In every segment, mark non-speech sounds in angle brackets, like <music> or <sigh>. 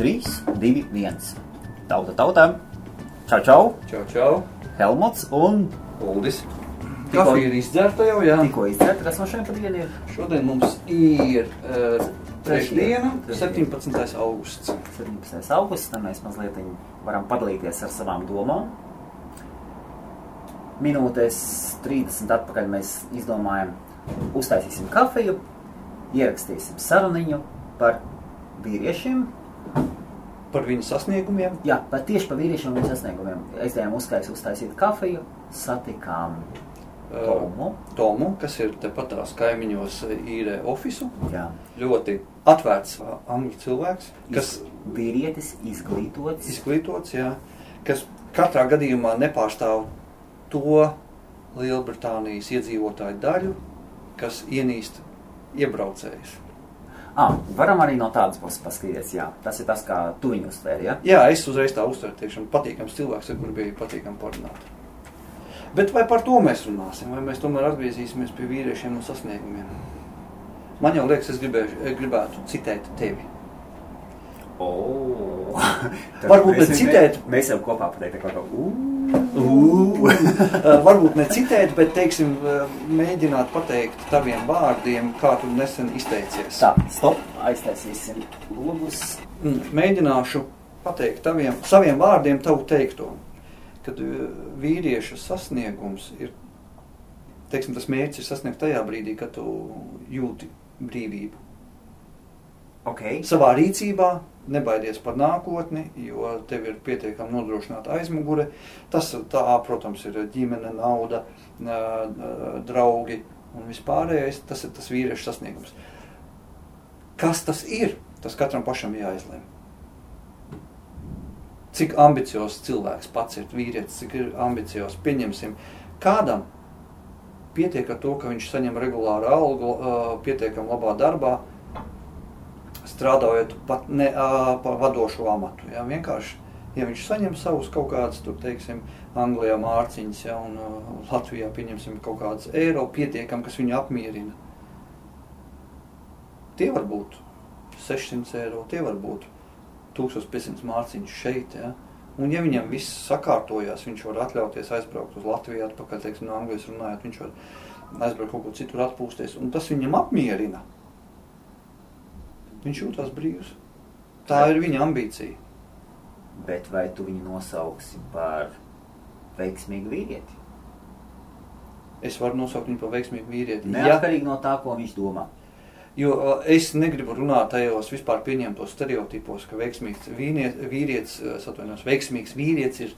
3, 2, 1. Tauta, tauta. Čau, čau. Čau, čau. Helmuts un Uldis. Kafija ir izdzerta jau, jā. tikko izdzerta, kas no šiem pa dienu ir? Šodien mums ir uh, trešdiena, Trešdiena. 17. augusts. 17. augusts, tad mēs mazliet varam padalīties ar savām domām. Minūtes 30 atpakaļ mēs izdomājam, uztaisīsim kafiju, ierakstīsim saruniņu par vīriešiem. Par viņu sasniegumiem. Jā, pat tieši par vīriešiem un viņu sasniegumiem. Aizgājām uzkais uztaisīt kafiju, satikām Uh, Tomu. Tomu, kas ir tepat tās kaimiņos īrē ofisu. Jā. Ļoti atvērts angļu cilvēks, kas Iz, vīrietis izglītots. izglītots, jā, kas katrā gadījumā nepārstāv to Lielbritānijas iedzīvotāju daļu, kas ienīst iebraucējus. Ah, varam arī no tādas puses paskatīties. Jā, tas ir tas, kā tu viņu uztvēri. Ja? Jā, es uzreiz tā uztveru, tiešām patīkams cilvēks, ar kuru bija patīkami parunāt. Bet vai par to mēs runāsim, vai mēs tomēr atgriezīsimies pie vīriešiem un sasniegumiem? Man jau liekas, es gribēju, gribētu citēt tevi. Oh. <laughs> Varbūt ne citēt. Mēs jau kopā pateiktu kaut ko. Uh, <laughs> varbūt ne citēt, bet teiksim, uh, mēģināt pateikt taviem vārdiem, kā tu nesen izteicies. Tā, stop, aiztaisīsim logus. Mm, Mēģināšu pateikt taviem, saviem vārdiem tavu teikto. Kad uh, vīrieša sasniegums ir, teiksim, tas mērķis ir sasniegt tajā brīdī, kad tu jūti brīvību. Ok. Savā rīcībā nebaidies par nākotni, jo tev ir pietiekami nodrošināta aizmugure. Tas, tā, protams, ir ģimene, nauda, draugi un vispārējais. Tas ir tas vīrieša sasniegums. Kas tas ir? Tas katram pašam jāizlem. Cik ambiciozs cilvēks pats ir vīrietis, cik ir ambiciozs. Pieņemsim, kādam pietiek ar to, ka viņš saņem regulāru algu, pietiekami labā darbā, strādājot pat ne ā, pa vadošu amatu. Ja, vienkārši, ja viņš saņem savus kaut kādus, tur, teiksim, Anglijā mārciņas, ja, un uh, Latvijā pieņemsim kaut kādus eiro pietiekam, kas viņu apmierina. Tie var būt 600 eiro, tie var būt 1500 mārciņas šeit, ja. Un ja viņam viss sakārtojās, viņš var atļauties aizbraukt uz Latviju atpakaļ, teiksim, no Anglijas runājot, viņš var aizbraukt kaut kur citur atpūsties, un tas viņam apmierina. Viņš jūtas brīvs. Tā ir viņa ambīcija. Bet vai tu viņu nosauksi par veiksmīgu vīrieti? Es varu nosaukt viņu par veiksmīgu vīrieti. Ja, Neatkarīgi no tā, ko viņš domā. jo uh, es negribu runāt tajos vispār pieņemtos stereotipos, ka veiksmīgs vīrietis, uh, atvainojos, veiksmīgs vīrietis ir,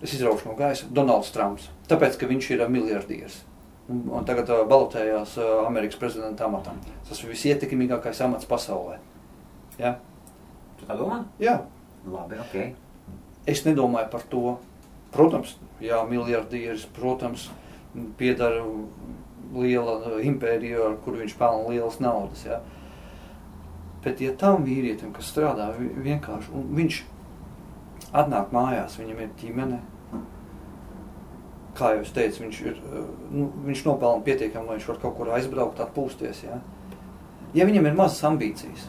es izraušu no gaisa, Donalds Trumps. Tāpēc, ka viņš ir miljardieris. Un, tagad uh, balotējās uh, Amerikas prezidenta amatam. Tas ir visietekmīgākais amats pasaulē. Ja? Tu tā domā? Jā, Labi, ok. Es nedomāju par to. Protams, jā, miljardieris, protams, piedara liela uh, impērija, ar kuru viņš pelna lielas naudas. Jā. Bet, ja tam vīrietim, kas strādā vi- vienkārši, un viņš atnāk mājās, viņam ir ģimene, kā jau es teicu, viņš, ir, uh, nu, viņš nopelna pietiekami, lai viņš var kaut kur aizbraukt, atpūsties. Jā. Ja viņam ir mazas ambīcijas,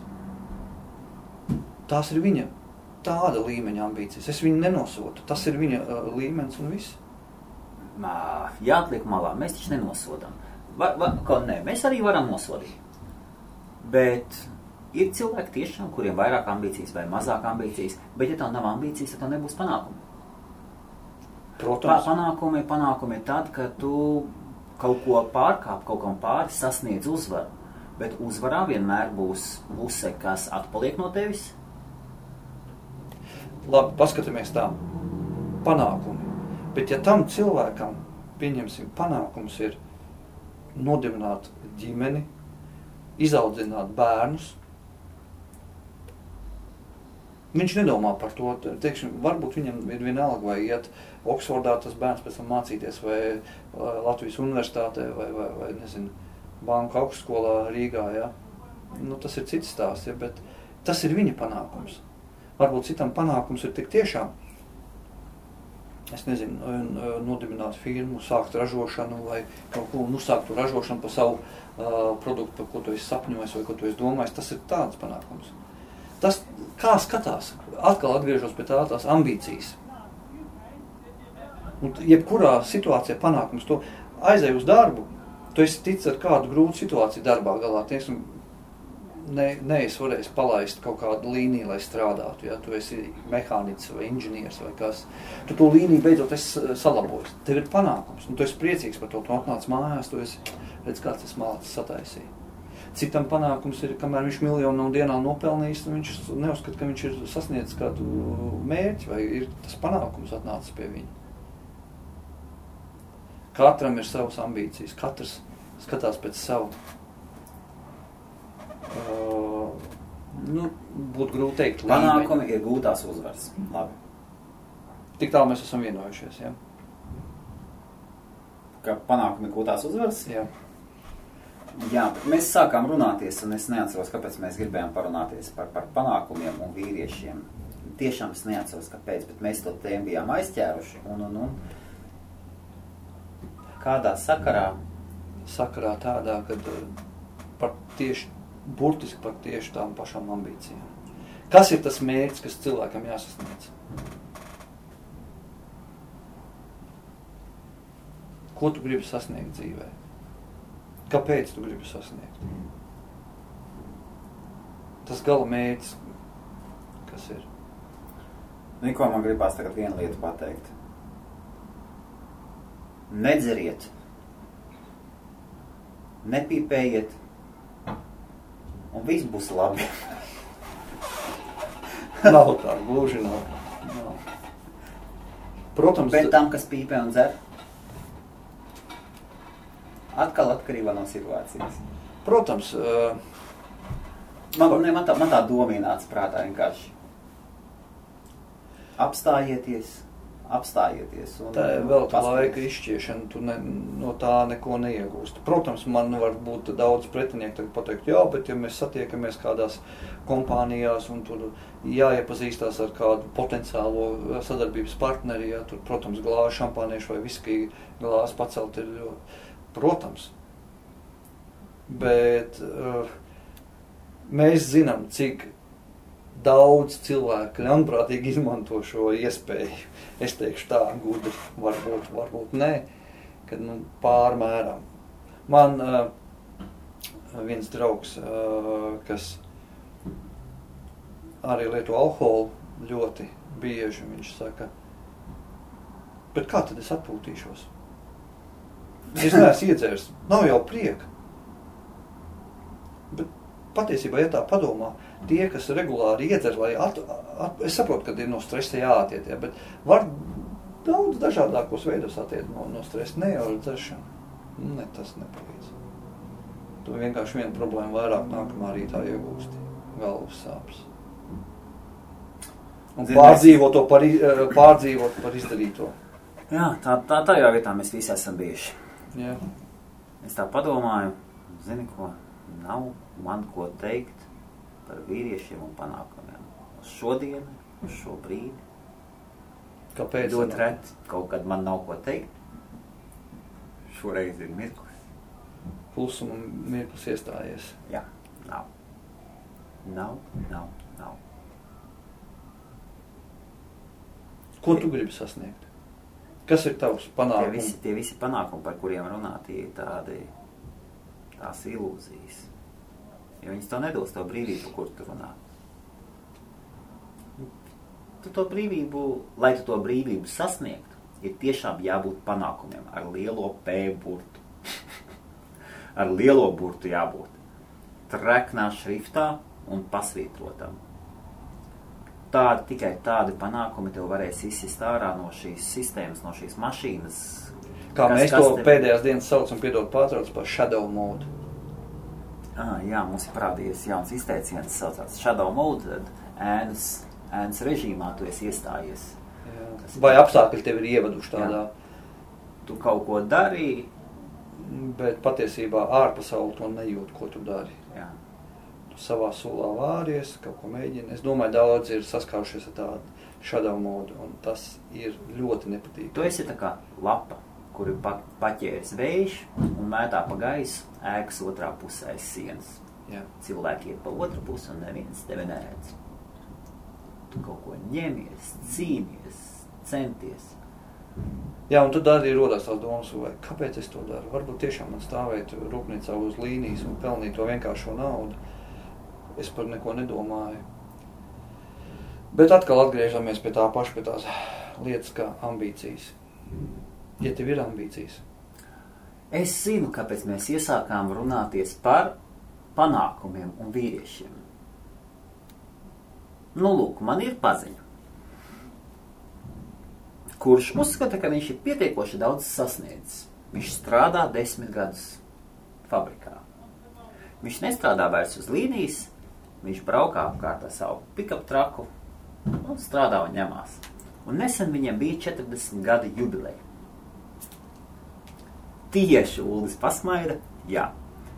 tās ir viņa tāda līmeņa ambīcijas. Es viņu nenosodu. Tas ir viņa uh, līmenis un viss. Mā, jāatliek malā. Mēs taču nenosodām. Va, va, ko, nē, mēs arī varam nosodīt. Bet ir cilvēki tiešām, kuriem vairāk ambīcijas vai mazāk ambīcijas, bet ja tev nav ambīcijas, tad tev nebūs panākumu. Protams, panākumi, panākumi tad, kad tu kaut ko pārkāp, kaut kam pāri sasniedz uzvaru. Bet uzvarā vienmēr būs puse, kas atpaliek no tevis. labi, paskatāmies tā. Panākumi. Bet ja tam cilvēkam, pieņemsim, panākums ir nodibināt ģimeni, izaudzināt bērnus, Viņš nedomā par to. Teiksim, varbūt viņam ir vienalga, vai iet Oksfordā tas bērns pēc tam mācīties, vai Latvijas universitātē, vai, vai, vai nezinu, Banka augstskolā Rīgā. Ja? Nu, tas ir cits stāsts, ja? bet tas ir viņa panākums. Varbūt citam panākums ir tik tiešām, es nezinu, nodibināt firmu, sākt ražošanu vai kaut ko, nu, sākt to ražošanu pa savu uh, produktu, par ko tu esi sapņojis vai ko tu esi domājis. Tas ir tāds panākums. Tas, kā skatās? Atkal atgriežos pie tā, tās ambīcijas. Un jebkurā situācijā panākums to aizēj uz darbu, tu esi ticis ar kādu grūtu situāciju darbā galā. Tieksim, ne, neesi varējis palaist kaut kādu līniju, lai strādātu. Ja tu esi mehāniķis vai inženieris vai kas. Tu to līniju beidzot esi salabojis. Tev ir panākums, un tu esi priecīgs par to. Tu atnāc mājās, tu esi redz, kāds tas mācis sataisīja. Citam panākums ir, kamēr viņš miljonu no dienā nopelnījis, viņš neuzskata, ka viņš ir sasniedzis kādu mērķi vai ir tas panākums atnācis pie viņa. Katram ir savas ambīcijas, katrs skatās pēc savu. Uh, nu, būtu grūti teikt, Panākumi līmeņi. ir gūtās uzvaras. Labi. Tik tālu mēs esam vienojušies. Ja? Ka panākumi ir gūtās uzvaras? Jā. Jā, mēs sākām runāties, un es neatceros, kāpēc mēs gribējām parunāties par, par panākumiem un vīriešiem. Tiešām es neatceros, kāpēc, bet mēs to tēmu bijām aizķēruši. Un, un, un, Kādā sakarā? Sakarā tādā, ka eh, par tieši, burtiski par tieši tām pašām ambīcijām. Kas ir tas mērķis, kas cilvēkam jāsasniedz? Ko tu gribi sasniegt dzīvē? Kāpēc tu gribi sasniegt? Tas gala mērķis, kas ir? Niko man gribās tagad vienu lietu pateikt nedzeriet, nepīpējiet, un viss būs labi. <laughs> nav tā, gluži nav. nav. Protams, bet tam, kas pīpē un dzer, atkal atkarībā no situācijas. Protams, uh, man, ne, man, tā, man tā doma ienāca prātā vienkārši. Apstājieties, apstājieties. Un, tā ir vēl tā laika izšķiešana, tu ne, no tā neko neiegūsti. Protams, man var būt daudz pretinieku, tagad pateikt, jā, bet ja mēs satiekamies kādās kompānijās un tur jāiepazīstās ar kādu potenciālo sadarbības partneri, ja tur, protams, glāzi šampāniešu vai viskiju glāzi pacelt ir ļoti, protams. Bet uh, mēs zinām, cik daudz cilvēku ļaunprātīgi izmanto šo iespēju. Es teikšu tā, gudri, varbūt, varbūt nē, kad nu, pārmēram. Man uh, viens draugs, uh, kas arī lieto alkoholu ļoti bieži, viņš saka, bet kā tad es atpūtīšos? Es neesmu iedzērs, nav jau prieka. Bet patiesībā, ja tā padomā, tie, kas regulāri iedzer, lai at, at, es saprotu, ka ir no stresa jāatiet, ja, bet var daudz dažādākos veidos atiet no, no stresa, ne jau ar dzeršanu. Ne, tas nepalīdz. Tu vienkārši vienu problēmu vairāk nākamā rītā iegūsti. Galvas sāpes. Un pārdzīvot to par, pārdzīvot par izdarīto. Jā, tā, tā tajā vietā mēs visi esam bijuši. Jā. Es tā padomāju, zini ko, nav man ko teikt par vīriešiem un panākumiem. Uz šodienu, uz šo brīdi. Kāpēc? Ļoti reti kaut kad man nav ko teikt. Šoreiz ir mirklis. Klusuma mirklis iestājies. Jā, nav. Nav, nav, nav. Ko tu gribi sasniegt? Kas ir tavs panākums? Tie visi, tie visi panākumi, par kuriem runā, tie ir tādi, tās ilūzijas Jo viņas to nedos to brīvību, kur tu runā. Tu to brīvību, lai tu to brīvību sasniegtu, ir tiešām jābūt panākumiem ar lielo P burtu. <laughs> ar lielo burtu jābūt. Treknā šriftā un pasvītrotam. Tādi, tikai tādi panākumi tev varēs izsist ārā no šīs sistēmas, no šīs mašīnas. Kā kas, mēs kas to tev... pēdējās dienas saucam, piedod pārtrauc par shadow mode. Ah, jā, mums ir parādījies jauns izteiciens, saucās Shadow Mode. Ēnas, ēnas režīmā tu esi iestājies. Jā. Vai apstākļi tev ir ievaduši tādā? Jā. Tu kaut ko darīji, bet patiesībā ārpasauli to nejūt, ko tu dari. Savā sulā vāries, kaut ko mēģini. Es domāju, daudz ir saskārušies ar tādu shadow modu, un tas ir ļoti nepatīkami. Tu esi tā kā lapa kuru pa, paķēris vējš un mētā pa gaisu ēkas otrā pusē aiz sienas. Jā. Cilvēki iet pa otru pusi un neviens tevi neredz. tu kaut ko ņemies, cīnies, centies. Jā, un tad arī rodas tās domas, vai kāpēc es to daru. Varbūt tiešām man stāvēt rūpnīcā uz līnijas un pelnīt to vienkāršo naudu. Es par neko nedomāju. Bet atkal atgriežamies pie tā paša, pie tās lietas kā ambīcijas. Ja tev ir ambīcijas, Es zinu, kāpēc mēs iesākām runāties par panākumiem un vīriešiem. Nu, lūk, man ir paziņa, kurš uzskata, ka viņš ir pietiekoši daudz sasniedzis. Viņš strādā desmit gadus fabrikā. Viņš nestrādā vairs uz līnijas, viņš braukā apkārt ar savu pikapu traku un strādā un ņemās. Un nesen viņam bija 40 gadu jubileja. Tieši Ulas pasmaida, jā,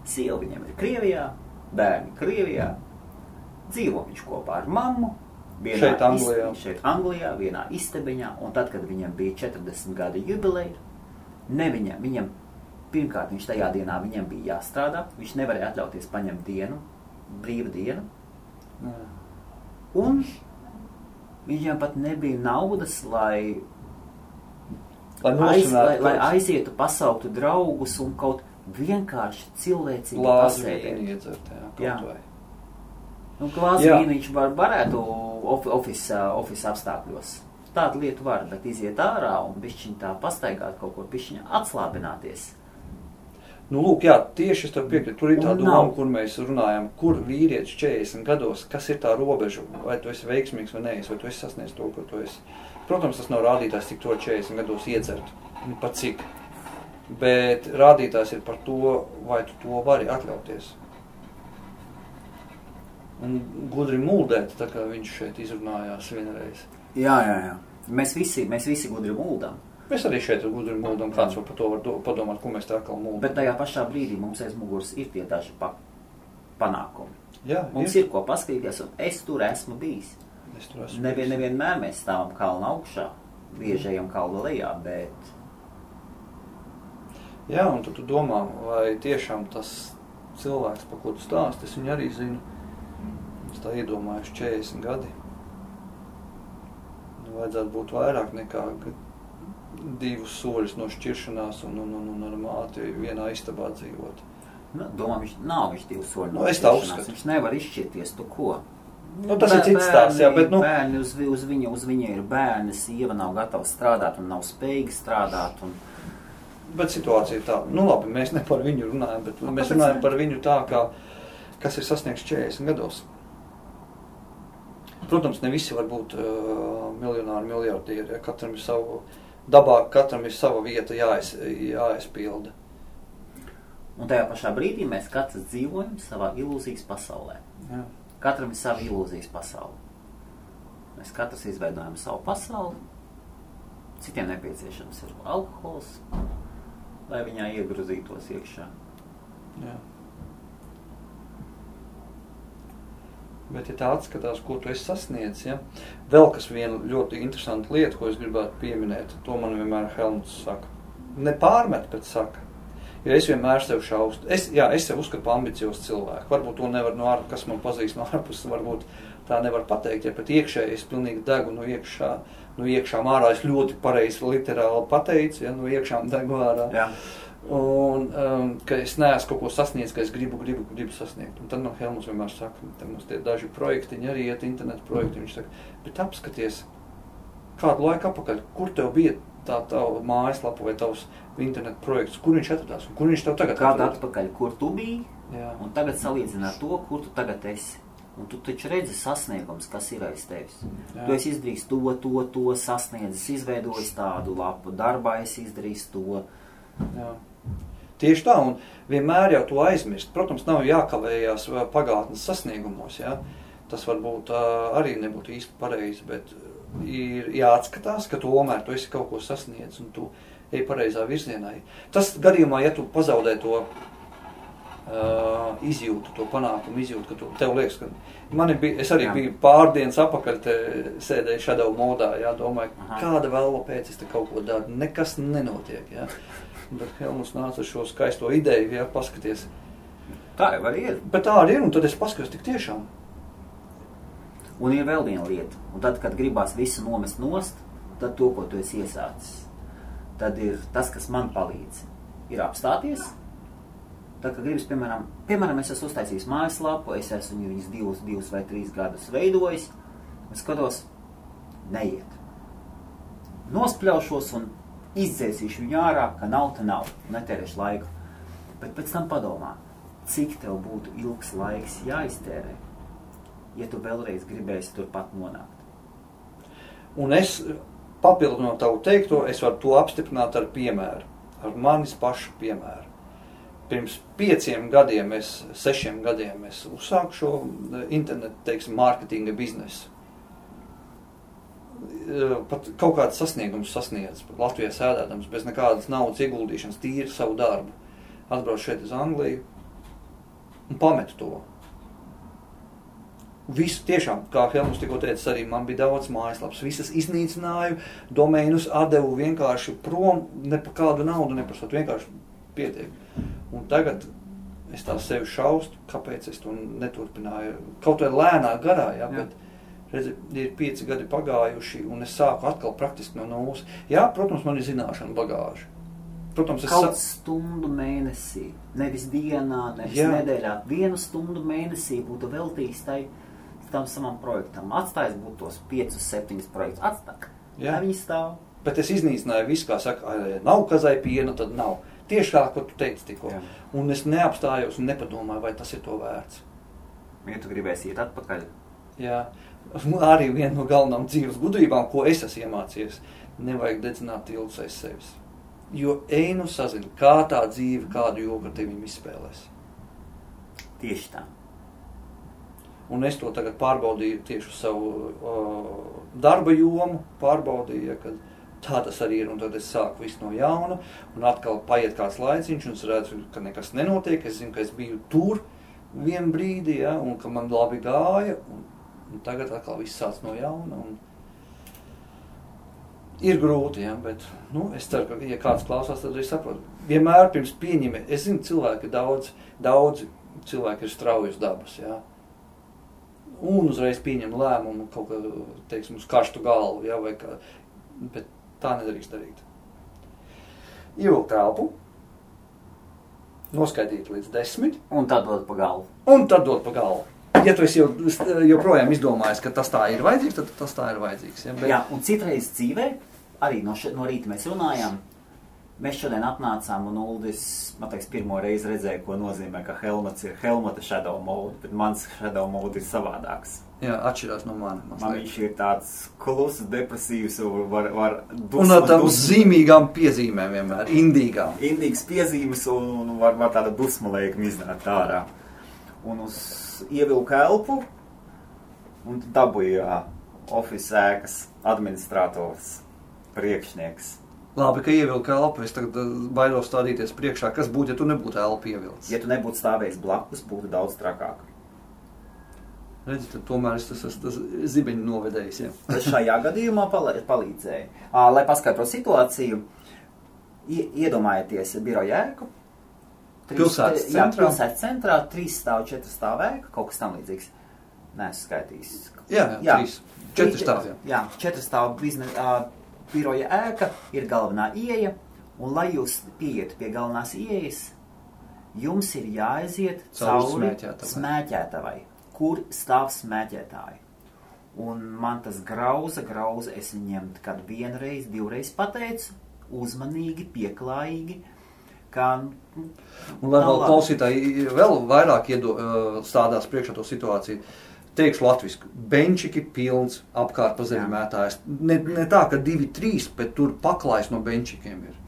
sieva viņam ir Krievijā, bērni Krievijā, dzīvo viņš kopā ar mammu, vienā Šeit, Anglijā. Ist, šeit Anglijā, vienā istabiņā, un tad, kad viņam bija 40 gadu jubileja, ne viņam, viņam, pirmkārt, viņš tajā dienā viņam bija jāstrādā, viņš nevarēja atļauties paņemt dienu, jā. un viņam pat nebija naudas, lai lai aiz, lai, lai aizietu, pasauktu draugus un kaut vienkārši cilvēcīgi pasēdēt. jā. Nu, glāzi viņš var, varētu of, office, office apstākļos. Tādu lietu var, bet iziet ārā un bišķiņ tā pastaigāt kaut ko, bišķiņ atslābināties. Nu, lūk, jā, tieši es tev piekrītu. Tur ir tā doma, kur mēs runājam, kur vīrietis 40 gados, kas ir tā robeža, vai tu esi veiksmīgs vai nē, vai tu esi sasniedzis to, ko tu esi. Protams, tas nav rādītājs, cik to 40 gados iedzert, nu, pat cik. Bet rādītājs ir par to, vai tu to vari atļauties. Un gudri mūldēt, tā kā viņš šeit izrunājās vienreiz. Jā, jā, jā. Mēs visi, mēs visi gudri mūldam. Mēs arī šeit gudri mūldam, kāds vēl par to var do, padomāt, ko mēs tā atkal mūldam. Bet tajā pašā brīdī mums aiz muguras ir tie daži pa, panākumi. jā, Mums ir ko paskatīties, un es tur esmu bijis. Es tur esmu Nevien, bijis. nevienmēr mēs stāvam kalnu augšā, biežajam kalnu lejā, bet Jā, un tad tu domā, vai tiešām tas cilvēks, par ko tu stāsti, es viņu arī zinu. Es tā iedomājos 40 gadi. Nu, vajadzētu būt vairāk nekā g- divus soļus no šķiršanās un, un, un, un ar māti vienā istabā dzīvot. nu, domā, viņš nav viņš divu soļu Nu, es tā uzskatu. Viņš nevar izšķirties tu ko. Nu, tas ir cits stāsts, jā, bet nu, Bērni uz, uz, viņa, uz viņa ir bērni, sieva nav gatava strādāt un nav spējīga strādāt. Un, Bet situācija ir tāda, nu labi, mēs ne par viņu runājam, bet Nu, mēs runājam par viņu tā, kā, kas ir sasniegts 40 gados. Protams, ne visi var būt uh, miljonāri, miljardieri. Ja? Katram ir savu dabā, katram ir sava vieta jāiz, jāizpilda. un tajā pašā brīdī mēs katrs dzīvojam savā ilūzijas pasaulē. Jā. Katram ir sava ilūzijas pasaule. Mēs katrs izveidojam savu pasauli. Citiem nepieciešams ir alkohols, lai viņā iegrūzītos iekšā. Jā. Bet, ja tā atskatās, ko tu esi sasniedzis, ja? vēl kas viena ļoti interesanta lieta, ko es gribētu pieminēt, to man vienmēr Helmuts saka. Nepārmet, bet saka. Jo es vienmēr sev šaustu. Es, jā, es sev uzskatu par ambiciozu cilvēku. Varbūt to nevar no ārpuses, kas man pazīst no <laughs> ārpuses, varbūt tā nevar pateikt. Ja pat iekšēji es pilnīgi degu no iekšā, no iekšām ārā. Es ļoti pareizi literāli pateicu, ja no iekšām degu ārā. Jā. Un um, ka es neesmu kaut ko sasniedzis, ka es gribu, gribu, gribu sasniegt. Un tad no Helmuts vienmēr saka, ka mums tie daži projektiņi arī iet, internetu projekti. Viņš saka, bet apskaties, kādu laiku atpakaļ, kur tev bija tā tava mājaslapa vai tavs internetu projekts, kur viņš atradās un kur viņš tev tagad Kādu atrodas? atpakaļ, kur tu biji, Jā. un tagad salīdzināt to, kur tu tagad esi. Un tu taču redzi sasniegums, kas ir aiz tevis. Jā. Tu esi izdarījis to, to, to, sasniedzis, izveidojis tādu lapu, darbā esi izdarījis to. Jā. Tieši tā, un vienmēr jau to aizmirst. Protams, nav jākavējās pagātnes sasniegumos. Ja? Tas varbūt arī nebūtu īsti pareizi, bet ir jāatskatās, ka tomēr tu esi kaut ko sasniedzis un tu ej pareizā virzienā. Tas gadījumā, ja tu pazaudē to uh, izjūtu, to panākumu izjūtu, ka tu, tev liekas, ka man bija, es arī Jā. biju pārdienas apakaļ, te sēdēju shadow modā, jā, domāju. Aha. kāda vēl pēc es te kaut ko daru, nekas nenotiek, jā. Bet Helmuts nāca ar šo skaisto ideju, jā, paskaties. Tā jau ir. Bet tā arī ir, un tad es paskatos tik tiešām. Un ir vēl viena lieta, un tad, kad gribās visu nomest nost, tad to, ko tu esi iesācis, tad ir tas, kas man palīdz, ir apstāties. Tad, kad gribas, piemēram, piemēram, es esmu uztaisījis mājaslapu, es esmu viņus divus, divus vai trīs gadus veidojis, es skatos, neiet. Nospļaušos un izdzēsīšu viņu ārā, ka nav, tā nav, netērēšu laiku. Bet pēc tam padomā, cik tev būtu ilgs laiks jāiztērē, ja tu vēlreiz gribēsi turpat nonākt. Un es papildinot tavu teikto, es varu to apstiprināt ar piemēru, ar manis pašu piemēru. Pirms pieciem gadiem, es, sešiem gadiem, es uzsāku šo internetu, teiksim, mārketinga biznesu. Pat kaut kāds sasniegums sasniedz, pat Latvijā sēdēdams, bez nekādas naudas ieguldīšanas, tīri savu darbu. Atbraucu šeit uz Angliju un pametu to Visu tiešām, kā Helmut tikko teica, arī man bija daudz mājaslapas. Visas iznīcināju, domēnus atdevu vienkārši prom, ne par kādu naudu neprasot, vienkārši pietiek. Un tagad es tā sevi šaustu, kāpēc es to neturpināju. Kaut vai lēnā garā, ja, bet redzi, ir pieci gadi pagājuši, un es sāku atkal praktiski no nulles. Jā, protams, man ir zināšana bagāža. Protams, es kaut stundu mēnesī, nevis dienā, nevis Jā. nedēļā. Vienu stundu mēnesī būtu veltījis tai tam savam projektam. Atstājis būt tos 5, 7 projektus. Atstāk. Jā, viņi stāv. Bet es iznīcināju visu, kā saka, nav kazai piena, tad nav. Tieši tā, ko tu teici tikko. Jā. Un es neapstājos un nepadomāju, vai tas ir to vērts. Ja tu gribēsi iet atpakaļ. Jā, arī viena no galvenām dzīves gudrībām, ko es esmu iemācījies, nevajag dedzināt tiltus aiz sevis. Jo einu sazina, kā tā dzīve, kādu jogu ar tevi izspēlēs. Tieši tā. Un es to tagad pārbaudīju tieši uz savu uh, darba jomu, pārbaudīju, kad tā tas arī ir. Un tad es sāku visu no jauna, un atkal paiet kāds laiciņš, un es redzu, ka nekas nenotiek. Es zinu, ka es biju tur vienu brīdi, ja, un ka man labi gāja. Un, un tagad atkal viss sāc no jauna. Un, Ir grūti, ja, bet nu, es ceru, ka, ja kāds klausās, tad arī saprot. Vienmēr pirms pieņemē, es zinu, cilvēki daudz, daudz cilvēki ir straujas dabas. Ja un uzreiz pieņem lēmumu kaut kā, teiksim, uz karstu galvu, ja, vai kā, bet tā nedrīkst darīt. Ievilkt telpu, noskaidīt līdz desmit. Un tad dot pa galvu. Un tad dot pa galvu. Ja tu esi joprojām izdomājis, ka tas tā ir vajadzīgs, tad tas tā ir vajadzīgs. Ja, bet... Jā, un citreiz dzīvē, arī no, še, no rīta mēs runājām, Mēs šodien atnācām un Uldis, man teiks, pirmo reizi redzēja, ko nozīmē, ka Helmuts ir Helmuta shadow mode, bet mans shadow mode ir savādāks. Jā, atšķirās no manis. Man viņš ir tāds kluss, depresīvs, var, var dusmas, un ar tādām zīmīgām piezīmēm vienmēr, indīgām. Indīgas piezīmes un, var, var tāda dusma liekam iznākt ārā. Un uz ievilku elpu un dabūja office ēkas administrators, priekšnieks Labi, ka ievilka elpu. Es tagad eh, baidos stādīties priekšā. Kas būtu, ja tu nebūtu elpu ievilcis? Ja tu nebūtu stāvējis blakus, būtu daudz trakāk. Redzi, tad tomēr es tas esmu tas zibeņu novedējis. Ja. Tas šajā gadījumā palīdzēja. Lai paskaidrotu situāciju, iedomājieties biroja ēku. Pilsētas centrā. Jā, pilsētas centrā, trīs stāv, četri stāv ēka, kaut kas tam līdzīgs. Nē, es skaitījis. Jā, jā, jā. trīs. Četri stāv. Jā, jā četri stāv biznesa biroja ēka ir galvenā ieeja, un lai jūs pieietu pie galvenās ieejas, jums ir jāaiziet cauri smēķētavai, kur stāv smēķētāji. Un man tas grauza, grauza, es viņiem kad vienreiz, divreiz pateicu, uzmanīgi, pieklājīgi, ka... Un lai vēl klausītāji vēl vairāk iedo, stādās priekšā to situāciju, teikšu latviešu, benčiki pilns apkārt pa zemi mētājs. Ne, ne tā, ka divi, trīs, bet tur paklājs no benčikiem ir.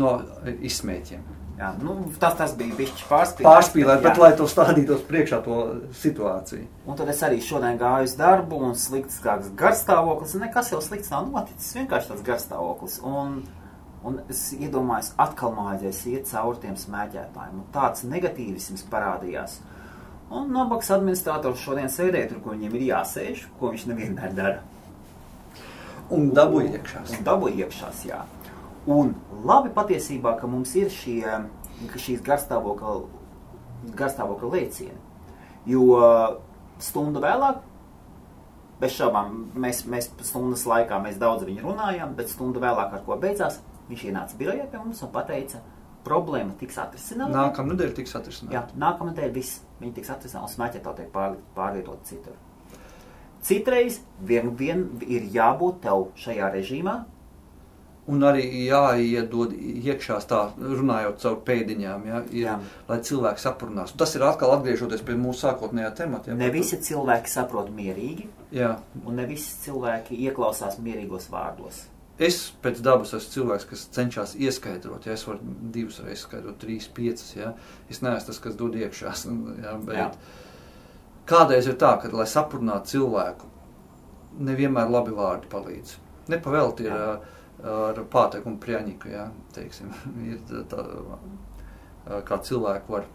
No izsmēķiem. Jā, nu, tas, tas bija bijis pārspīlēts. Pārspīlēt, bet, bet lai to stādītos priekšā to situāciju. Un tad es arī šodien gāju uz darbu un slikts kāds garstāvoklis. Nekas jau slikts nav noticis, vienkārši tāds garstāvoklis. Un, un es iedomājos, atkal mājās iet cauri tiem smēķētājiem. Un tāds negatīvisms parādījās. Un nabaks administrators šodien sēdēja tur, kur viņiem ir jāsēž, ko viņš nevienmēr dara. Un dabu iekšās. Un dabu iekšās, jā. Un labi patiesībā, ka mums ir šie, šīs garstāvokļa, garstāvokļa lēcieni. Jo stundu vēlāk bez šaubām, mēs, mēs stundas laikā mēs daudz viņu runājām, bet stundu vēlāk ar ko beidzās, viņš ienāca birojā pie mums un pateica, problēma tiks atrisināta. Nākamā nedēļa tiks atrisināta. Jā, nākamā nedēļa viss viņi tiks atrisināta un smēķētā tiek pār, pārvietot citur. Citreiz vien, vien ir jābūt tev šajā režīmā, Un arī jāiedod iekšā tā, runājot caur pēdiņām, ja, ir, Jā. lai cilvēks aprunās. Un tas ir atkal atgriežoties pie mūsu sākotnējā temata. Ja, ne visi cilvēki saprot mierīgi, Jā. un ne visi cilvēki ieklausās mierīgos vārdos. Es pēc dabas esmu cilvēks, kas cenšas ieskaidrot. Ja es varu divas reizes skaidrot, trīs, piecas. Ja. Es neesmu tas, kas dod iekšā. <laughs> Ja, bet Jā. kādreiz ir tā, ka, lai saprunātu cilvēku, nevienmēr labi vārdi palīdz. Nepavēlti ir ā, ar pāteikumu prieņiku. Ja, teiksim, <laughs> ir tā, kā cilvēku var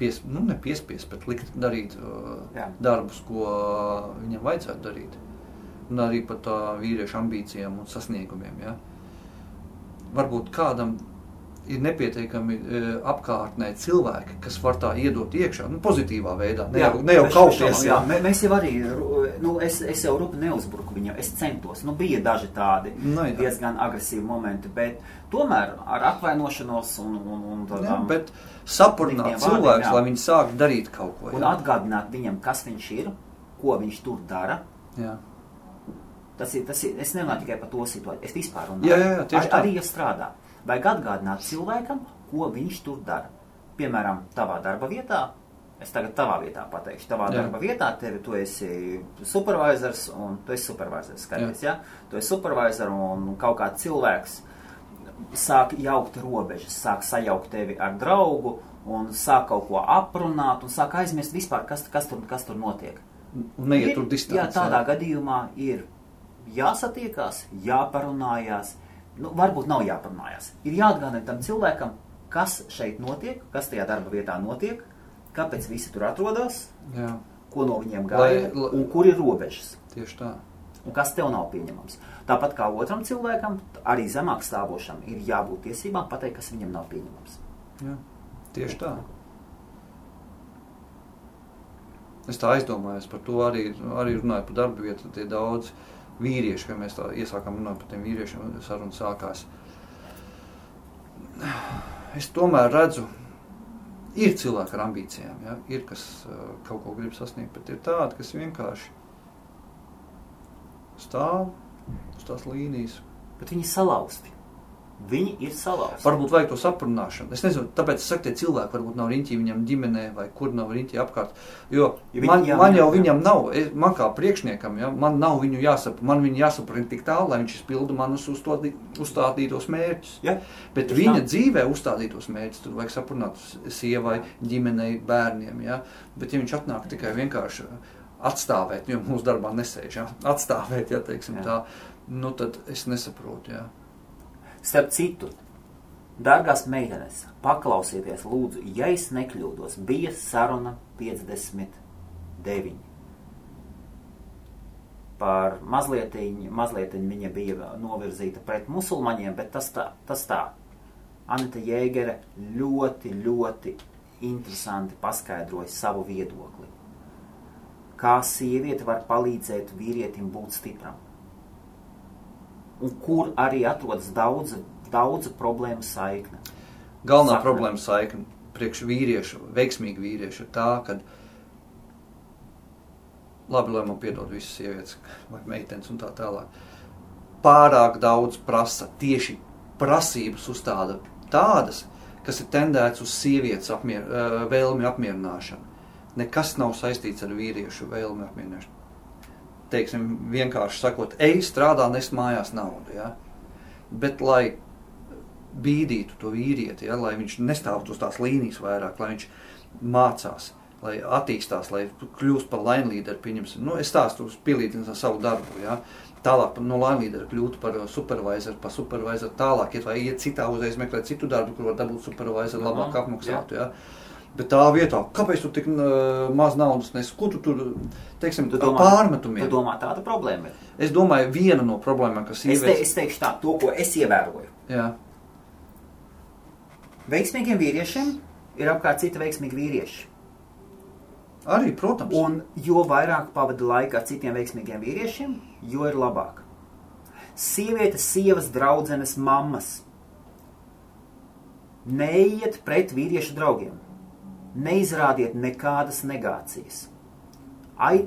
pies, nu, nepiespiest, bet likt darīt Jā. darbus, ko viņam vajadzētu darīt. Un arī par tā vīriešu ambīcijām un sasniegumiem. Ja. Varbūt kādam ir nepietiekami e, apkārtnē cilvēki, kas var tā iedot iekšā, nu, pozitīvā veidā. Ne jau, ne jau jā. Jā. Mē- Mēs jau arī, nu, es, es jau rupu neuzbruku viņam, es centos. Nu, bija daži tādi Nu, jā. diezgan agresīvi momenti, bet tomēr ar atvainošanos un, un, un Jā, tādām, bet sapurnāt vārdiem, jā. lai viņi sāk darīt kaut ko. un Jā. atgādināt viņam, kas viņš ir, ko viņš tur dara. Jā. Tas ir, tas ir, es nerunāju tikai par to situāciju, es vispār runāju. Jā, jā, jā, tieši Ar, tā. arī, ja strādā, vajag atgādināt cilvēkam, ko viņš tur dara. Piemēram, tavā darba vietā, es tagad tavā vietā pateikšu, tavā Jā. darba vietā tevi, tu esi supervisors un tu esi supervisors, skaties, ja? Tu esi supervisors un kaut kāds cilvēks sāk jaukt robežas, sāk sajaukt tevi ar draugu un sāk kaut ko aprunāt un sāk aizmirst vispār, kas, kas, tur, kas tur notiek. Un neiet tur distanci. Jā, tādā gadījumā ir jāsatiekās, jāparunājās. Nu, varbūt nav jāparunājās. Ir jāatgādina tam cilvēkam, kas šeit notiek, kas tajā darba vietā notiek, kāpēc visi tur atrodas, jā, ko no viņiem gaida lai- un kur ir robežas. tieši tā. Un kas tev nav pieņemams. Tāpat kā otram cilvēkam, arī zemāk stāvošam, ir jābūt tiesībām pateikt, kas viņam nav pieņemams. Jā, tieši tā. Es tā aizdomājos par to arī, arī runāju par darba vietu. Tie daudz vīrieši, kad mēs tā iesākām runāt par tiem vīriešiem, saruna sākās. Es tomēr redzu, ir cilvēki ar ambīcijām, ja? ir kas uh, kaut ko grib sasniegt, bet ir tādi, kas vienkārši stāv uz tās līnijas, Bet viņi salauzti. Viņi ir salauzti. Varbūt vajag to saprunāšanu. Es nezinu, tāpēc es saku, tie cilvēki varbūt nav riņķī viņam ģimenē vai kur nav riņķī apkārt. Jo Ja man, jā, man jau jā. viņam nav, es, man kā priekšniekam, ja, man nav viņu jāsaprot, man viņu jāsaprot tik tālu, lai viņš izpildu manus uzstādī- uzstādītos mērķus. Ja? Bet viņa tā. dzīvē uzstādītos mērķus, tur vajag saprunāt sievai, ģimenei, bērniem. Ja? Bet ja viņš atnāk tikai vienkārši atstāvēt, jo mūsu darbā nesēž, ja? atstāvēt, ja teiksim Jā. tā, nu tad es nesaprotu, ja. Starp citu, dārgās meitenes, paklausieties, lūdzu, ja es nekļūdos, bija saruna 59. Par mazliet, mazliet viņa bija novirzīta pret musulmaņiem, bet tas tā. Tas tā. Anita Jēgere ļoti, ļoti interesanti paskaidroja savu viedokli. Kā sieviete var palīdzēt vīrietim būt stipram un kur arī atrodas daudz, daudz problēmu saikne. Galvenā Sakne. problēma saikne priekš vīriešu, veiksmīgi vīriešu, ir tā, ka labi, lai man piedod visas sievietes <laughs> vai meitenes un tā tālāk. Pārāk daudz prasa tieši prasības uzstāda tādas, kas ir tendēts uz sievietes apmier, eh, vēlmi apmierināšanu. Nekas nav saistīts ar vīriešu vēlmi apmierināšanu. Teiksim, vienkārši sakot, ej, strādā, nes mājās naudu. Ja? Bet, lai bīdītu to vīrieti, ja, lai viņš nestāvtu uz tās līnijas vairāk, lai viņš mācās, lai attīstās, lai kļūst par laimlīderu. Pieņemsim, nu, es stāstu pielīdzinu ar savu darbu. Ja. Tālāk no laimlīdera kļūt par supervisoru, par supervisoru tālāk, iet vai iet citā uzreiz meklēt citu darbu, kur var dabūt supervisoru labāk apmaksātu. Ja. Bet tā vietā, kāpēc tu tik uh, maz naudas nes? Ko tu tur, teiksim, Tu domā, pārmetumiem? tu domā tāda problēma ir. Es domāju, viena no problēmām, kas Es, te, es teikšu tā, to, ko es ievēroju. Jā, Veiksmīgiem vīriešiem ir apkārt citi veiksmīgi vīrieši. Arī, protams. Un jo vairāk pavada laika ar citiem veiksmīgiem vīriešiem, jo ir labāk. Sievietes, sievas, draudzenes, mammas. Neiet pret vīriešu draugiem. Neizrādiet nekādas negācijas. Ai,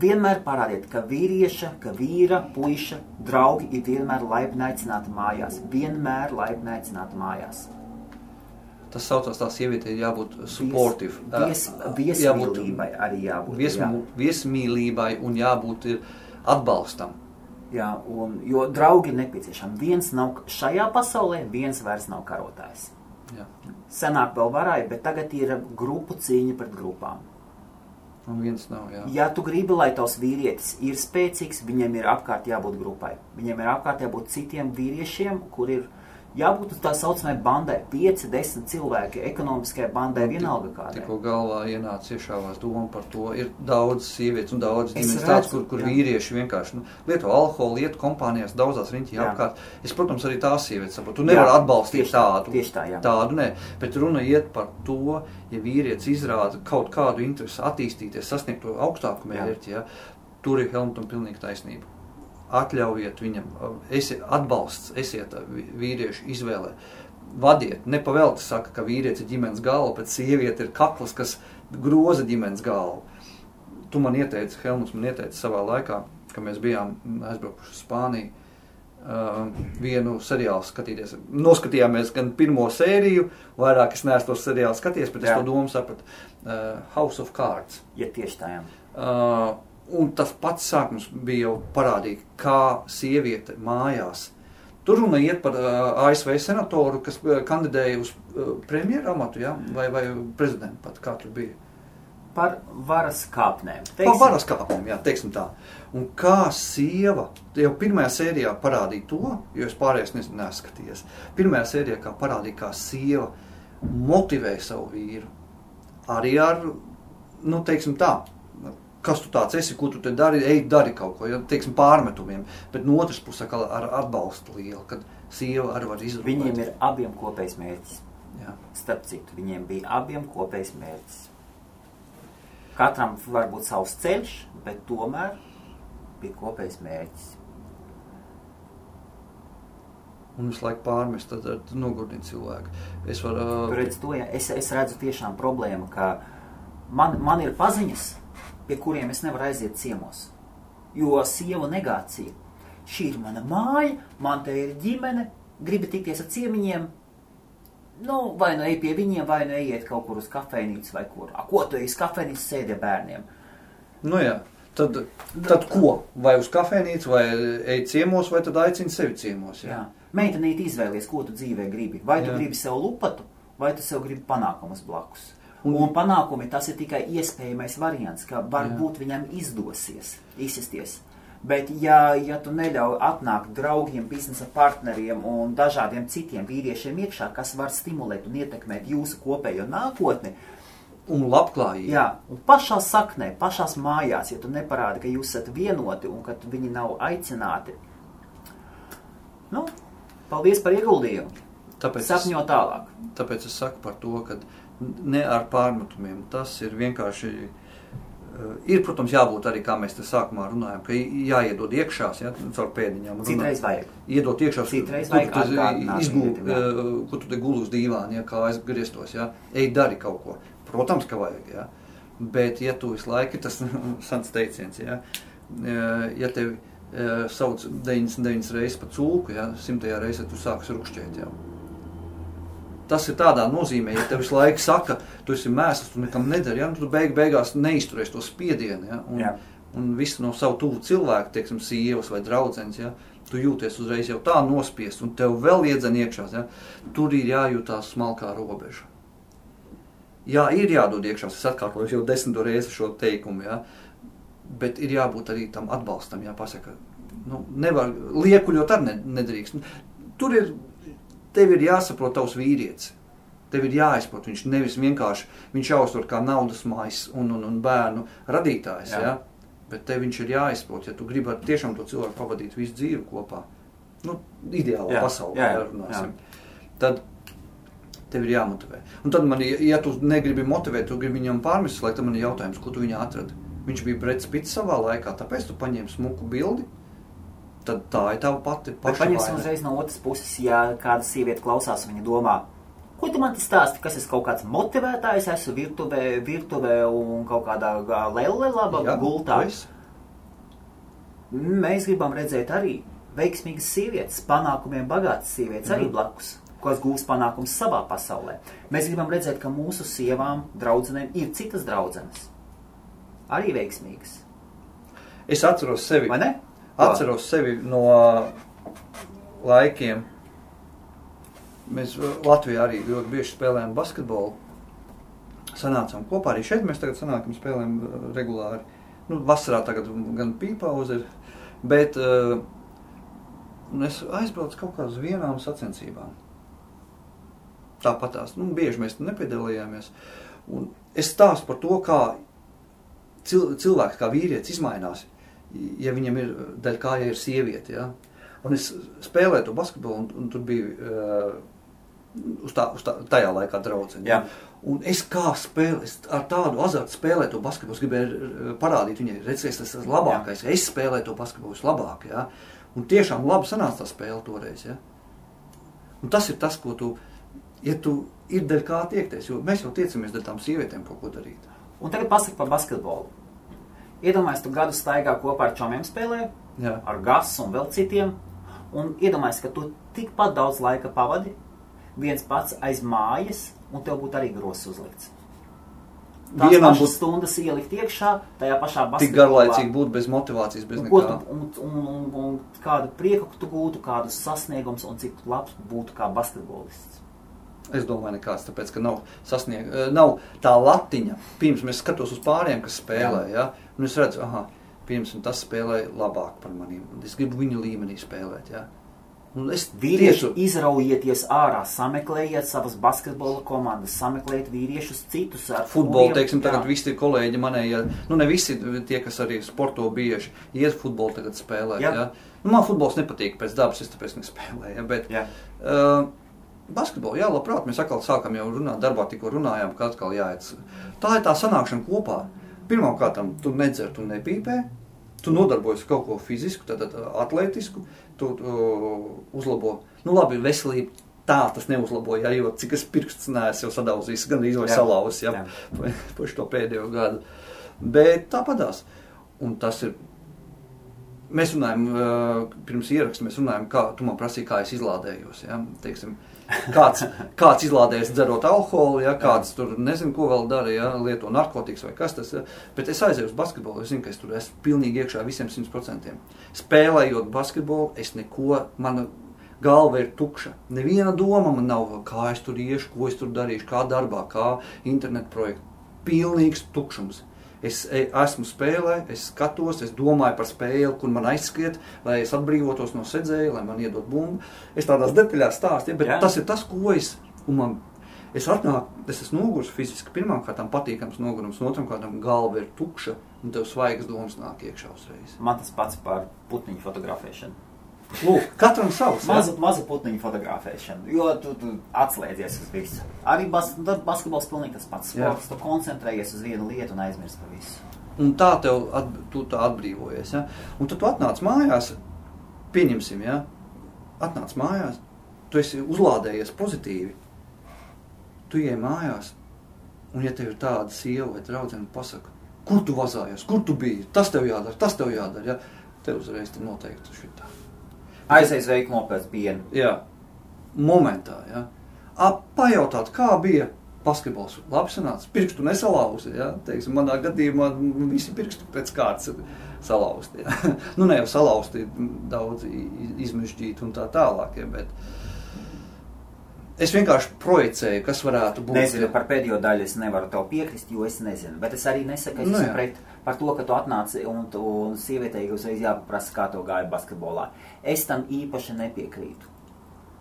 vienmēr parādiet, ka vīrieša, ka vīra, puiša, draugi ir vienmēr laipni aicināti mājās. Vienmēr laipni aicināti mājās. Tas saucās, tā sieviete ir jābūt supportive. Vies, vies, viesmīlībai arī jābūt. Viesm, jā. Viesmīlībai un jābūt atbalstam. Jā, un, jo draugi ir nepieciešami. Viens nav šajā pasaulē, viens vairs nav karotājs. Jā. Senāk vēl varēja, bet tagad ir grupu cīņa pret grupām. Un viens nav, jā. Ja tu gribi, lai tavs vīrietis ir spēcīgs, viņam ir apkārt jābūt grupai. Viņam ir apkārt jābūt citiem vīriešiem, kur ir jābūt tā saucamai bandai, 5, 10 cilvēki, ekonomiskai bandai, vienalga kādai. Tikko galvā ienāca iešāvās doma par to, ir daudz sievietes un daudz ģimenes tāds, kur, kur jā. vīrieši vienkārši nu, lieto alkoholu, iet kompānijās, daudzās riņķī apkārt. Es, protams, arī tās sievietes saprotu. Tu nevari atbalstīt tieši tādu. Tieši tā, jā. Tādu nē, bet runa iet par to, ja vīrietis izrāda kaut kādu interesi attīstīties, sasniegt to augstāku mērķi, ja, tur ir Helmutam pilnīgi taisnība atļaujiet viņam, esiet atbalsts, esiet vīriešu izvēlē. Vadiet, nepavēlti saka, ka vīrietis ir ģimenes galva, bet sieviete ir kakls, kas groza ģimenes galvu. Tu man ieteici, Helmuts man ieteica savā laikā, ka mēs bijām aizbraukuši uz Spāniju, uh, vienu seriālu skatīties. Noskatījāmies gan pirmo sēriju, vairāk es neesmu to seriālu skatījies, bet Jā. es to domu sapratu. Uh, House of Cards. Ja tieši tā, jā. Uh, Un tas pats sākums bija jau parādīt, kā sieviete mājās. Tur runa iet par uh, ASV senatoru, kas uh, kandidēja uz uh, premjeru amatu, ja? vai, vai prezidentu pat, kā tur bija. Par varas kāpnēm. Teiksim. Par varas kāpnēm, jā, teiksim tā. Un kā sieva, jau pirmajā sērijā parādīja to, jo es pārējais nezinu, neskatījies. Pirmajā sērijā kā parādīja, kā sieva motivēja savu vīru. Arī ar, nu, teiksim tā, kas tu tāds esi, ko tu te dari, ej, dari kaut ko, ja, teiksim, pārmetumiem. Bet no otras puses, ar atbalstu lielu, kad sieva arī var izrunāt. Viņiem ir abiem kopējs mērķis. Jā. Starp citu, viņiem bija abiem kopējs mērķis. Katram var būt savs ceļš, bet tomēr bija kopējs mērķis. Un visu laiku pārmest, tad, tad nogurdina cilvēku. Es, varu, redz, to, ja, es, es redzu tiešām problēmu, ka man, man ir paziņas, pie kuriem es nevaru aiziet ciemos. Jo sieva negācija. Šī ir mana māja, man te ir ģimene, gribi tikties ar ciemiņiem. Nu, vai nu ej pie viņiem, vai nu ejiet kaut kur uz kafejnīcu vai kur. A, ko tu ej uz kafejnīcu sēdi bērniem? Nu jā, tad, tad ko? Vai uz kafejnīcu, vai ej ciemos, vai tad aicini sevi ciemos? Jā. jā. Meitenīt izvēlies, ko tu dzīvē gribi. Vai tu jā. gribi sev lupatu, vai tu sev gribi panākumus blakus. Un, panākumi tas ir tikai iespējamais variants, ka varbūt Jā. viņam izdosies izsisties. Bet, ja, ja tu neļauj atnākt draugiem, biznesa partneriem un dažādiem citiem vīriešiem iekšā, kas var stimulēt un ietekmēt jūsu kopējo nākotni, un labklājību. Jā, un pašā saknē, pašās mājās, ja tu neparādi, ka jūs esat vienoti un ka viņi nav aicināti, nu, paldies par ieguldījumu. Tāpēc Sapņo tālāk. Tāpēc es saku par to, ka ne ar pārmetumiem. Tas ir vienkārši. Uh, ir, protams, jābūt arī, kā mēs te sākumā runājam, ka jāiedod iekšā, ja, caur pēdiņām. Citreiz vajag. Iedot iekšā, Citreiz vajag izgūt, uh, kur tu te guli uz dīvāna, ja, kā aizgrieztos, ja, ej dari kaut ko. Protams, ka vajag, ja. Bet, ja tu visu laiku, tas <laughs> sans teiciens, ja, ja tevi uh, sauc 99 reizes pa cūku, ja, simtajā reizē tu sāks rukšķēt, ja. Tas ir tādā nozīmē, ja tev visu laiku saka, tu esi mēsls, tu nekam nedari, ja? Nu, tu beig, beigās neizturēsi to spiedienu. Ja? Un, Jā. un visu no savu tuvu cilvēku, teiksim, sievas vai draudzenes, ja? tu jūties uzreiz jau tā nospiest, un tev vēl iedzen iekšā. Ja? Tur ir jājūtās smalkā robeža. Jā, ir jādod iekšā, es atkārtoju jau desmito reizi šo teikumu, ja? bet ir jābūt arī tam atbalstam, jāpasaka, nu, nevar, liekuļot arī nedrīkst. Tur ir tev ir jāsaprot tavs vīrietis. Tev ir jāizprot, viņš nevis vienkārši viņš jāuztver kā naudas mājas un, un, un bērnu radītājs. Jā. Ja? Bet tev viņš ir jāizprot, ja tu gribi tiešām to cilvēku pavadīt visu dzīvi kopā. Nu, ideālā jā, pasaulē, jā, jā, runāsim. Jā. Tad Tev ir jāmotivē. Un tad man, ja tu negribi motivēt, tu gribi viņam pārmest, lai tam ir jautājums, ko tu viņā atradi. Viņš bija Brits Pits savā laikā, tāpēc tu paņēmi smuku bildi. Tad tā ir tava pati. Bet paņemsim uzreiz no otras puses, ja kāda sieviete klausās, viņa domā, ko tu man te stāsti, kas es kaut kāds motivētājs, esmu virtuvē, virtuvē un kaut kādā lelle laba Jā, gultā. Es. Mēs gribam redzēt arī veiksmīgas sievietes, panākumiem bagātas sievietes mm. arī blakus kas gūs panākums savā pasaulē. Mēs gribam redzēt, ka mūsu sievām, draudzenēm ir citas draudzenes. Arī veiksmīgas. Es atceros sevi. Vai ne? Atceros sevi no laikiem. Mēs Latvijā arī ļoti bieži spēlējam basketbolu. Sanācām kopā arī šeit. Mēs tagad sanākam, spēlējam uh, regulāri. Nu, vasarā tagad gan pīpauze ir, bet uh, es aizbraucu kaut kā uz vienām sacensībām tāpat tās. Nu, bieži mēs nepiedalījāmies. Un es stāstu par to, kā cil cilvēks, kā vīrietis izmainās, ja viņam ir daļa kāja ir sieviete. Ja? Un es spēlēju to basketbolu, un, un tur bija uh, uz tā, uz tā, tajā laikā draudzene. Ja? Un es kā spēlēju, es ar tādu azartu spēlēju to basketbolu, es gribēju uh, parādīt viņai, redzēs, tas ir labākais, ja? es spēlēju to basketbolu vislabāk. Ja? Un tiešām labi sanāca tā spēle toreiz. Ja? Un tas ir tas, ko tu ja tu ir dēļ kā tiekties, jo mēs jau tiecamies dēļ tām sievietēm kaut ko darīt. Un tagad pasaki par basketbolu. Iedomājies, tu gadu staigā kopā ar čomiem spēlē, Jā. ar gasu un vēl citiem, un iedomājies, ka tu tikpat daudz laika pavadi viens pats aiz mājas, un tev būtu arī grozs uzlikts. Tās Vienam pašas būt... stundas ielikt iekšā, tajā pašā basketbolā. Tik garlaicīgi būt bez motivācijas, bez nekā. Un, un, un, un kādu prieku tu gūtu, kādus sasniegums un cik labs būtu kā basketbolists. Es domāju, nekāds, tāpēc, ka nav, sasnieg, eh, nav tā latiņa. Pirms mēs skatos uz pāriem, kas spēlē, jā. Ja? Un es redzu, aha, pirms tas spēlē labāk par maniem. Es gribu viņu līmenī spēlēt. Ja? Un es vīrieši tieši... izraujieties ārā, sameklējiet savas basketbola komandas, sameklējiet vīriešus citus ar futbolu. Teiksim, tagad jā. visi kolēģi manējie, nu ne visi tie, kas arī sporto bieži, iet futbolu tagad spēlēt, jā. jā. Nu, man futbols nepatīk pēc dabas, es tāpēc nespēlēju, jā, bet... Jā. Uh, Basketbolu, jā, labprāt, mēs atkal sākam jau runāt, darbā tikko runājām, ka atkal jāiet. Tā ir tā sanākšana kopā. Pirmkārt, tu nedzer, tu nepīpē, tu nodarbojies ar kaut ko fizisku, tad atletisku, tu uh, uzlabo, nu labi, veselību. Tā tas neuzlaboja, ja, jo cik es pirksts neesmu jau sadauzījis, gan arī salauzis, ja, <laughs> pa šo pēdējo gadu. Bet tāpatās. Un tas ir mēs runājam, uh, pirms ieraksta, mēs runājam, kā tu man prasīji, kā es izlādējos. Ja? Teiksim, kāds, kāds izlādējas dzerot alkoholu, ja, kāds tur nezinu, ko vēl dara, ja, lieto narkotikas vai kas tas ir. Bet es aizēju uz basketbolu, es zinu, ka es tur esmu pilnīgi iekšā visiem simt procentiem. Spēlējot basketbolu, es neko, mana galva ir tukša. Neviena doma man nav, kā es tur iešu, ko es tur darīšu, kā darbā, kā internetu projektu. Pilnīgs tukšums. Es e, esmu spēlē, es skatos, es domāju par spēli, kur man aizskriet, lai es atbrīvotos no sēdzēja, lai man iedod bumbu. Es tādās detaļās stāstu, ja, bet Jā. tas ir tas, ko es. Man, es atnāku, es esmu noguris fiziski. Pirmkārt, patīkams nogurums, otram kārtam galva ir tukša, un tev svaigas domas nāk iekšā uzreiz. Man tas pats par putniņu fotografēšanu. Lūk, katram savs. Maza, maza putniņu fotografēšana, jo tu, tu atslēdzies uz visu. Arī bas, basketbols pilnīgi tas pats sports. Tu koncentrējies uz vienu lietu un aizmirsti par visu. Un tā tev at, tu tā atbrīvojies. Ja? Un tad tu atnāc mājās, pieņemsim, ja? atnāc mājās, tu esi uzlādējies pozitīvi. Tu ieej mājās, un ja tev ir tāda sieva vai draudzene, pasaka, kur tu vazājies, kur tu biji, tas tev jādara, tas tev jādara. Ja? Tev uzreiz te noteikti šitā. Aizies veikumu pēc piena. Jā, momentā. Jā. Ap, pajautāt, kā bija basketbols. Labi sanāca, pirkstu nesalauzi. Ja? Teiksim, manā gadījumā visi pirksti pēc kārtas salauzti. Ja? <laughs> nu, ne jau salauzti, daudz izmežģīti un tā tālāk. Ja? Bet, Es vienkārši projicēju, kas varētu būt. Nezinu, par pēdējo daļu es nevaru tev piekrist, jo es nezinu. Bet es arī nesaku, ka nu, esmu pret par to, ka tu atnāci un, un sievietei uzreiz jāpaprasa, kā to gāja basketbolā. Es tam īpaši nepiekrītu.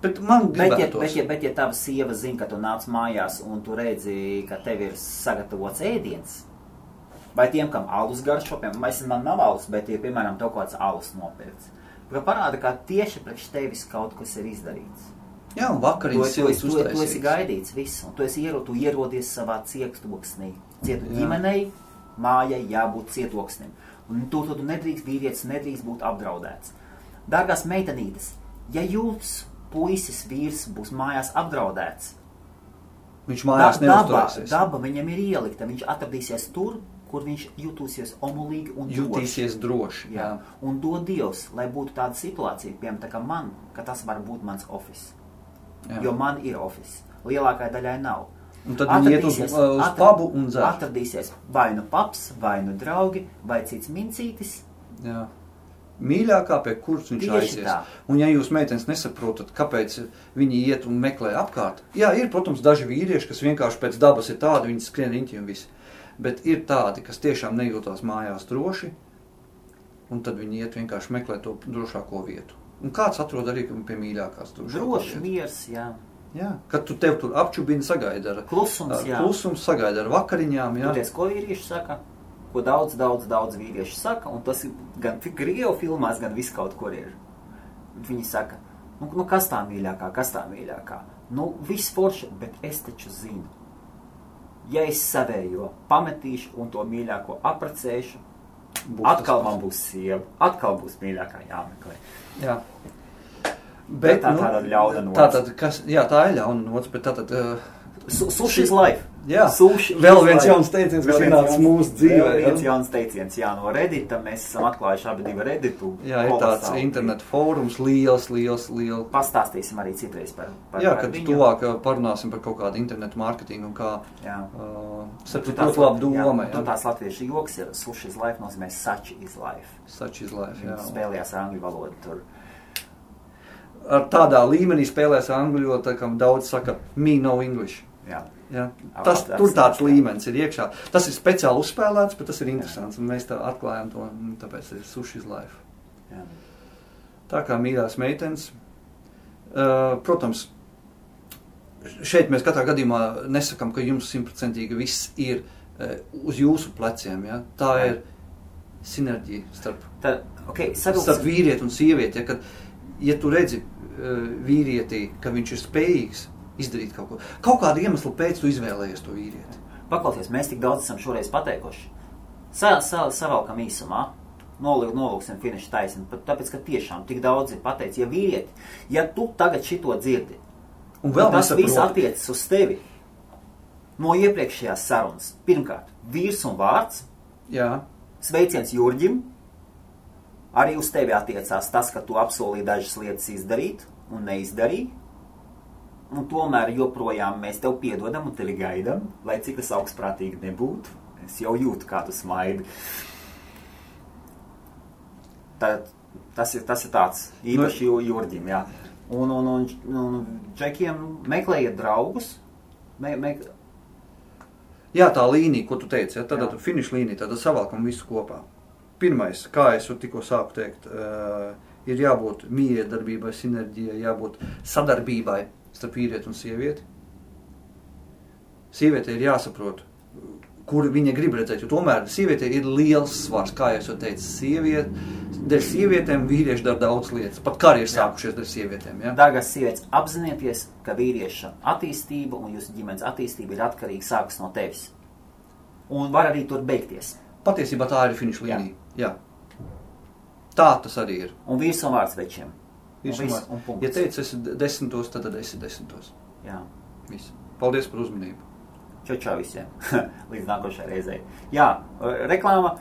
Bet, bet, ja, bet, ja, bet, ja tava sieva zina, ka tu nāc mājās un tu redzi, ka tev ir sagatavots ēdiens, vai tiem, kam alus garšo, piemēram, man nav alus, bet, ja, piemēram, kaut kāds alus nopirks, ka parāda, ka tieši priekš tevis kaut kas ir izdarīts. Jā, un vakariņas tu, esi, silts tu, esi gaidīts, viss, un tu, esi iero, tu ierodies savā cietoksnī. Cietu Jā. Mājai jābūt cietoksnim. Un tu, tu nedrīkst, vīrietis nedrīkst būt apdraudēts. Dārgās meitenītes, ja jūs puisis vīrs būs mājās apdraudēts, Viņš da, mājās daba, neuzturēsies. daba viņam ir ielikta, viņš atradīsies tur, kur viņš jutīsies omulīgi un droši. Jutīsies droši. Jā. Un dod Dievs, lai būtu tāda situācija, piemēram, tā kā man, ka tas var būt mans. Jā. Jo man ir oficiāls. Lielākajai daļai nav. Un tad viņi iet uz, Atradīsies- uz atrad- pubu un dzer. Atradīsies vai nu paps, vai nu draugi, vai cits mincītis. Jā. Mīļākā, pie kuras viņš Tieši aizies. tā. Un, ja jūs, meitenes, nesaprotat, kāpēc viņi iet un meklē apkārt, jā, ir, protams, daži vīrieši, kas vienkārši pēc dabas ir tādi, viņi skrien riņķi un viss. Bet ir tādi, kas tiešām nejūtās mājās droši, un tad viņi iet vienkārši meklēt to drošāko vietu. Un kāds atrod arī pie mīļākās drošākās Droši, vietas. miers, jā. Jā, kad tu tev tur apčubini sagaida ar Klusums, ar jā. klusums, sagaida ar vakariņām, jā. Toties, ko vīrieši saka? Ko daudz, daudz, daudz vīrieši saka, un tas ir gan Krievu filmās, gan viss kaut kur ir. Viņi saka, nu, nu kas tā mīļākā, kas tā mīļākā? Nu, viss forši, bet es taču zinu. Ja es savējo pametīšu un to mīļāko aprecēšu, Būs atkal man būs sieva, atkal būs mīļākā jāmeklē. Jā. Bet tā tāda ļauna nots. Tātad, kas, jā, tā ir ļauna nots, bet tātad, uh, Su- Sushi is life. Jā. Sushi Vēl viens life. jauns teiciens, kas jauns- mūsu dzīvē, Vēl viens jauns teiciens, jā, no Reddita mēs esam atklājuši abi divi Redditu. jā, ir tāds kolosāli. internet fórums, liels, liels, liels. Pastāstīsim arī citreiz par, par, Jā, par kad viņu. tuvāk uh, parunāsim par kaut kādu internetu mārketingu un kā, Jā. uh, citu, tās- ļoti labi doma, jā, jā. tās latviešu joks ir sushi is life nozīmē such is life. Such is life, jā. Spēlējās angļu valodu tur. Ar tādā līmenī spēlēs angļu, tā kā daudz saka, me no English. Jā. Ja? Tas, tur tāds līmenis ir iekšā. Tas ir speciāli uzspēlēts, bet tas ir interesants. Mēs tā atklājam to, tāpēc ir sushi life. Jā. Tā kā mīļās meitenes. Uh, protams, šeit mēs katrā gadījumā nesakām, ka jums simtprocentīgi viss ir uh, uz jūsu pleciem. Ja? Tā Jā. ir sinerģija starp, Tad, ok, starp savilksim. vīrieti un sievieti. Ja, kad, ja tu redzi vīrietī, ka viņš ir spējīgs izdarīt kaut ko, kaut kādu iemeslu pēc tu izvēlējies to vīrieti. Paklausies, mēs tik daudz esam šoreiz pateikuši. Sa, sa, savalkam īsumā. Nolūk, nolūksim finišu taisni, tāpēc, ka tiešām tik daudz ir pateicis, ja vīrieti, ja tu tagad šito dzirdi, Un vēl tas viss attiecas uz tevi. No iepriekšējās sarunas. Pirmkārt, vīrs un vārds, Jā, sveiciens Jurģim. Arī uz tevi attiecās tas, ka tu apsolīji dažas lietas izdarīt un neizdarīji. Un tomēr joprojām mēs tev piedodam un tevi gaidām, lai cik tas augstprātīgi nebūtu. Es jau jūtu, kā tu smaidi. Tad, tas, ir, tas ir tāds īpaši nu, Jurģim. Jā. Un, un, un, un džekiem meklējiet draugus. Me, me, Jā, tā līnija, ko tu teici, ja, tad ir finiša līnija, tad savalkam visu kopā. Pirmais, kā es tikko sāku teikt, uh, ir jābūt miedarbībai, sinerģijai, jābūt sadarbībai starp vīrieti un sievieti. Sievietei ir jāsaprot, kur viņa grib redzēt, jo tomēr sievietei ir liels svars, kā jau teicu, sieviete. Dēļ sievietēm vīrieši dara daudz lietas, pat karjeras sākušies dēļ sievietēm. Ja? Dārgās sievietes, apzināties, ka vīrieša attīstība un jūsu ģimenes attīstība ir atkarīga sākas no tevis. Un var arī tur beigties. Patiesībā tā ir finiša līnija. Jā. Tā tas arī ir. Un vīrs un vārds večiem. Un Viss viss, un un punkts. Ja teicu, esi desmitos, tad esi desmitos. Jā. Viss. Paldies par uzmanību. Čau, čau visiem. <laughs> Līdz nākošajai reizei. Jā, reklāma.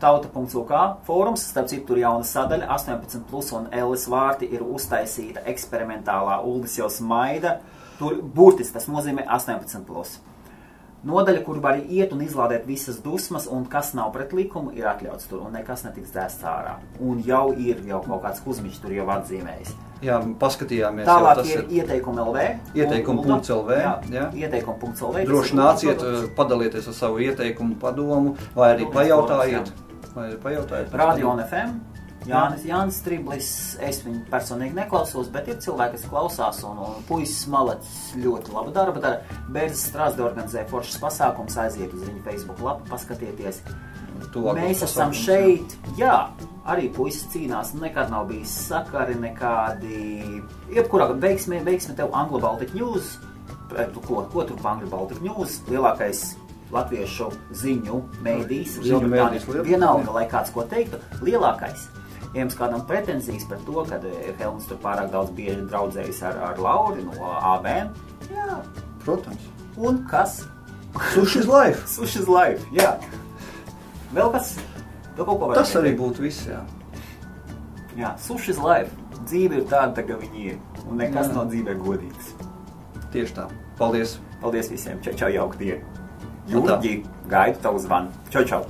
Tauta.lk fórums, starp citu, tur jauna sadaļa, 18, plus un Elis vārti ir uztaisīta eksperimentālā Uldis jau smaida. Tur burtiski tas nozīmē 18. Plus. Nodaļa, kur var iet un izlādēt visas dusmas, un kas nav pret likumu, ir atļauts tur, un nekas netiks dzēsts ārā. Un jau ir jau kaut kāds kuzmiņš tur jau atzīmējis. Jā, paskatījāmies. Tālāk tas ir ieteikumi LV. Ieteikumi.lv, ieteikumi.lv. Droši nāciet, eh, padalieties ar savu ieteikumu, padomu, vai arī pajautājiet. Vai arī pajautājiet. Radio un FM. Jānis, Jānis Striblis, es viņu personīgi neklausos, bet ir cilvēki, kas klausās, un, un puisis Malacis ļoti labu darbu dara. Bērns Strasde organizē foršas pasākums, aiziet uz viņa Facebook lapu, paskatieties. Tuvākos Mēs esam šeit, jā, arī puisis cīnās, nekad nav bijis sakari, nekādi, jebkurā veiksmē, veiksmē tev Anglo Baltic News, ko, ko tur pa Anglo Baltic News, lielākais latviešu ziņu mēdīs, Ziņu Lielbritānija. mēdījis Lielbritānijā. vienalga, lai kāds ko teiktu, lielākais. Jums kādam pretenzijas par to, ka eh, Helms tur pārāk daudz bieži draudzējas ar, ar Lauri no ABN, jā, Protams. un kas? Sushis life. <laughs> Sushis life, jā. Vēl kas? Tu kaut ko vari Tas arī būtu viss, jā. Jā, sushis life. Dzīve ir tāda, tā, kā viņi ir. Un nekas Jā. no dzīvē godīgs. Tieši tā. Paldies! Paldies visiem. Čau, čau, jauka diena. Nu tā. Jurģi, gaidu tavu zvanu. Čau, čau.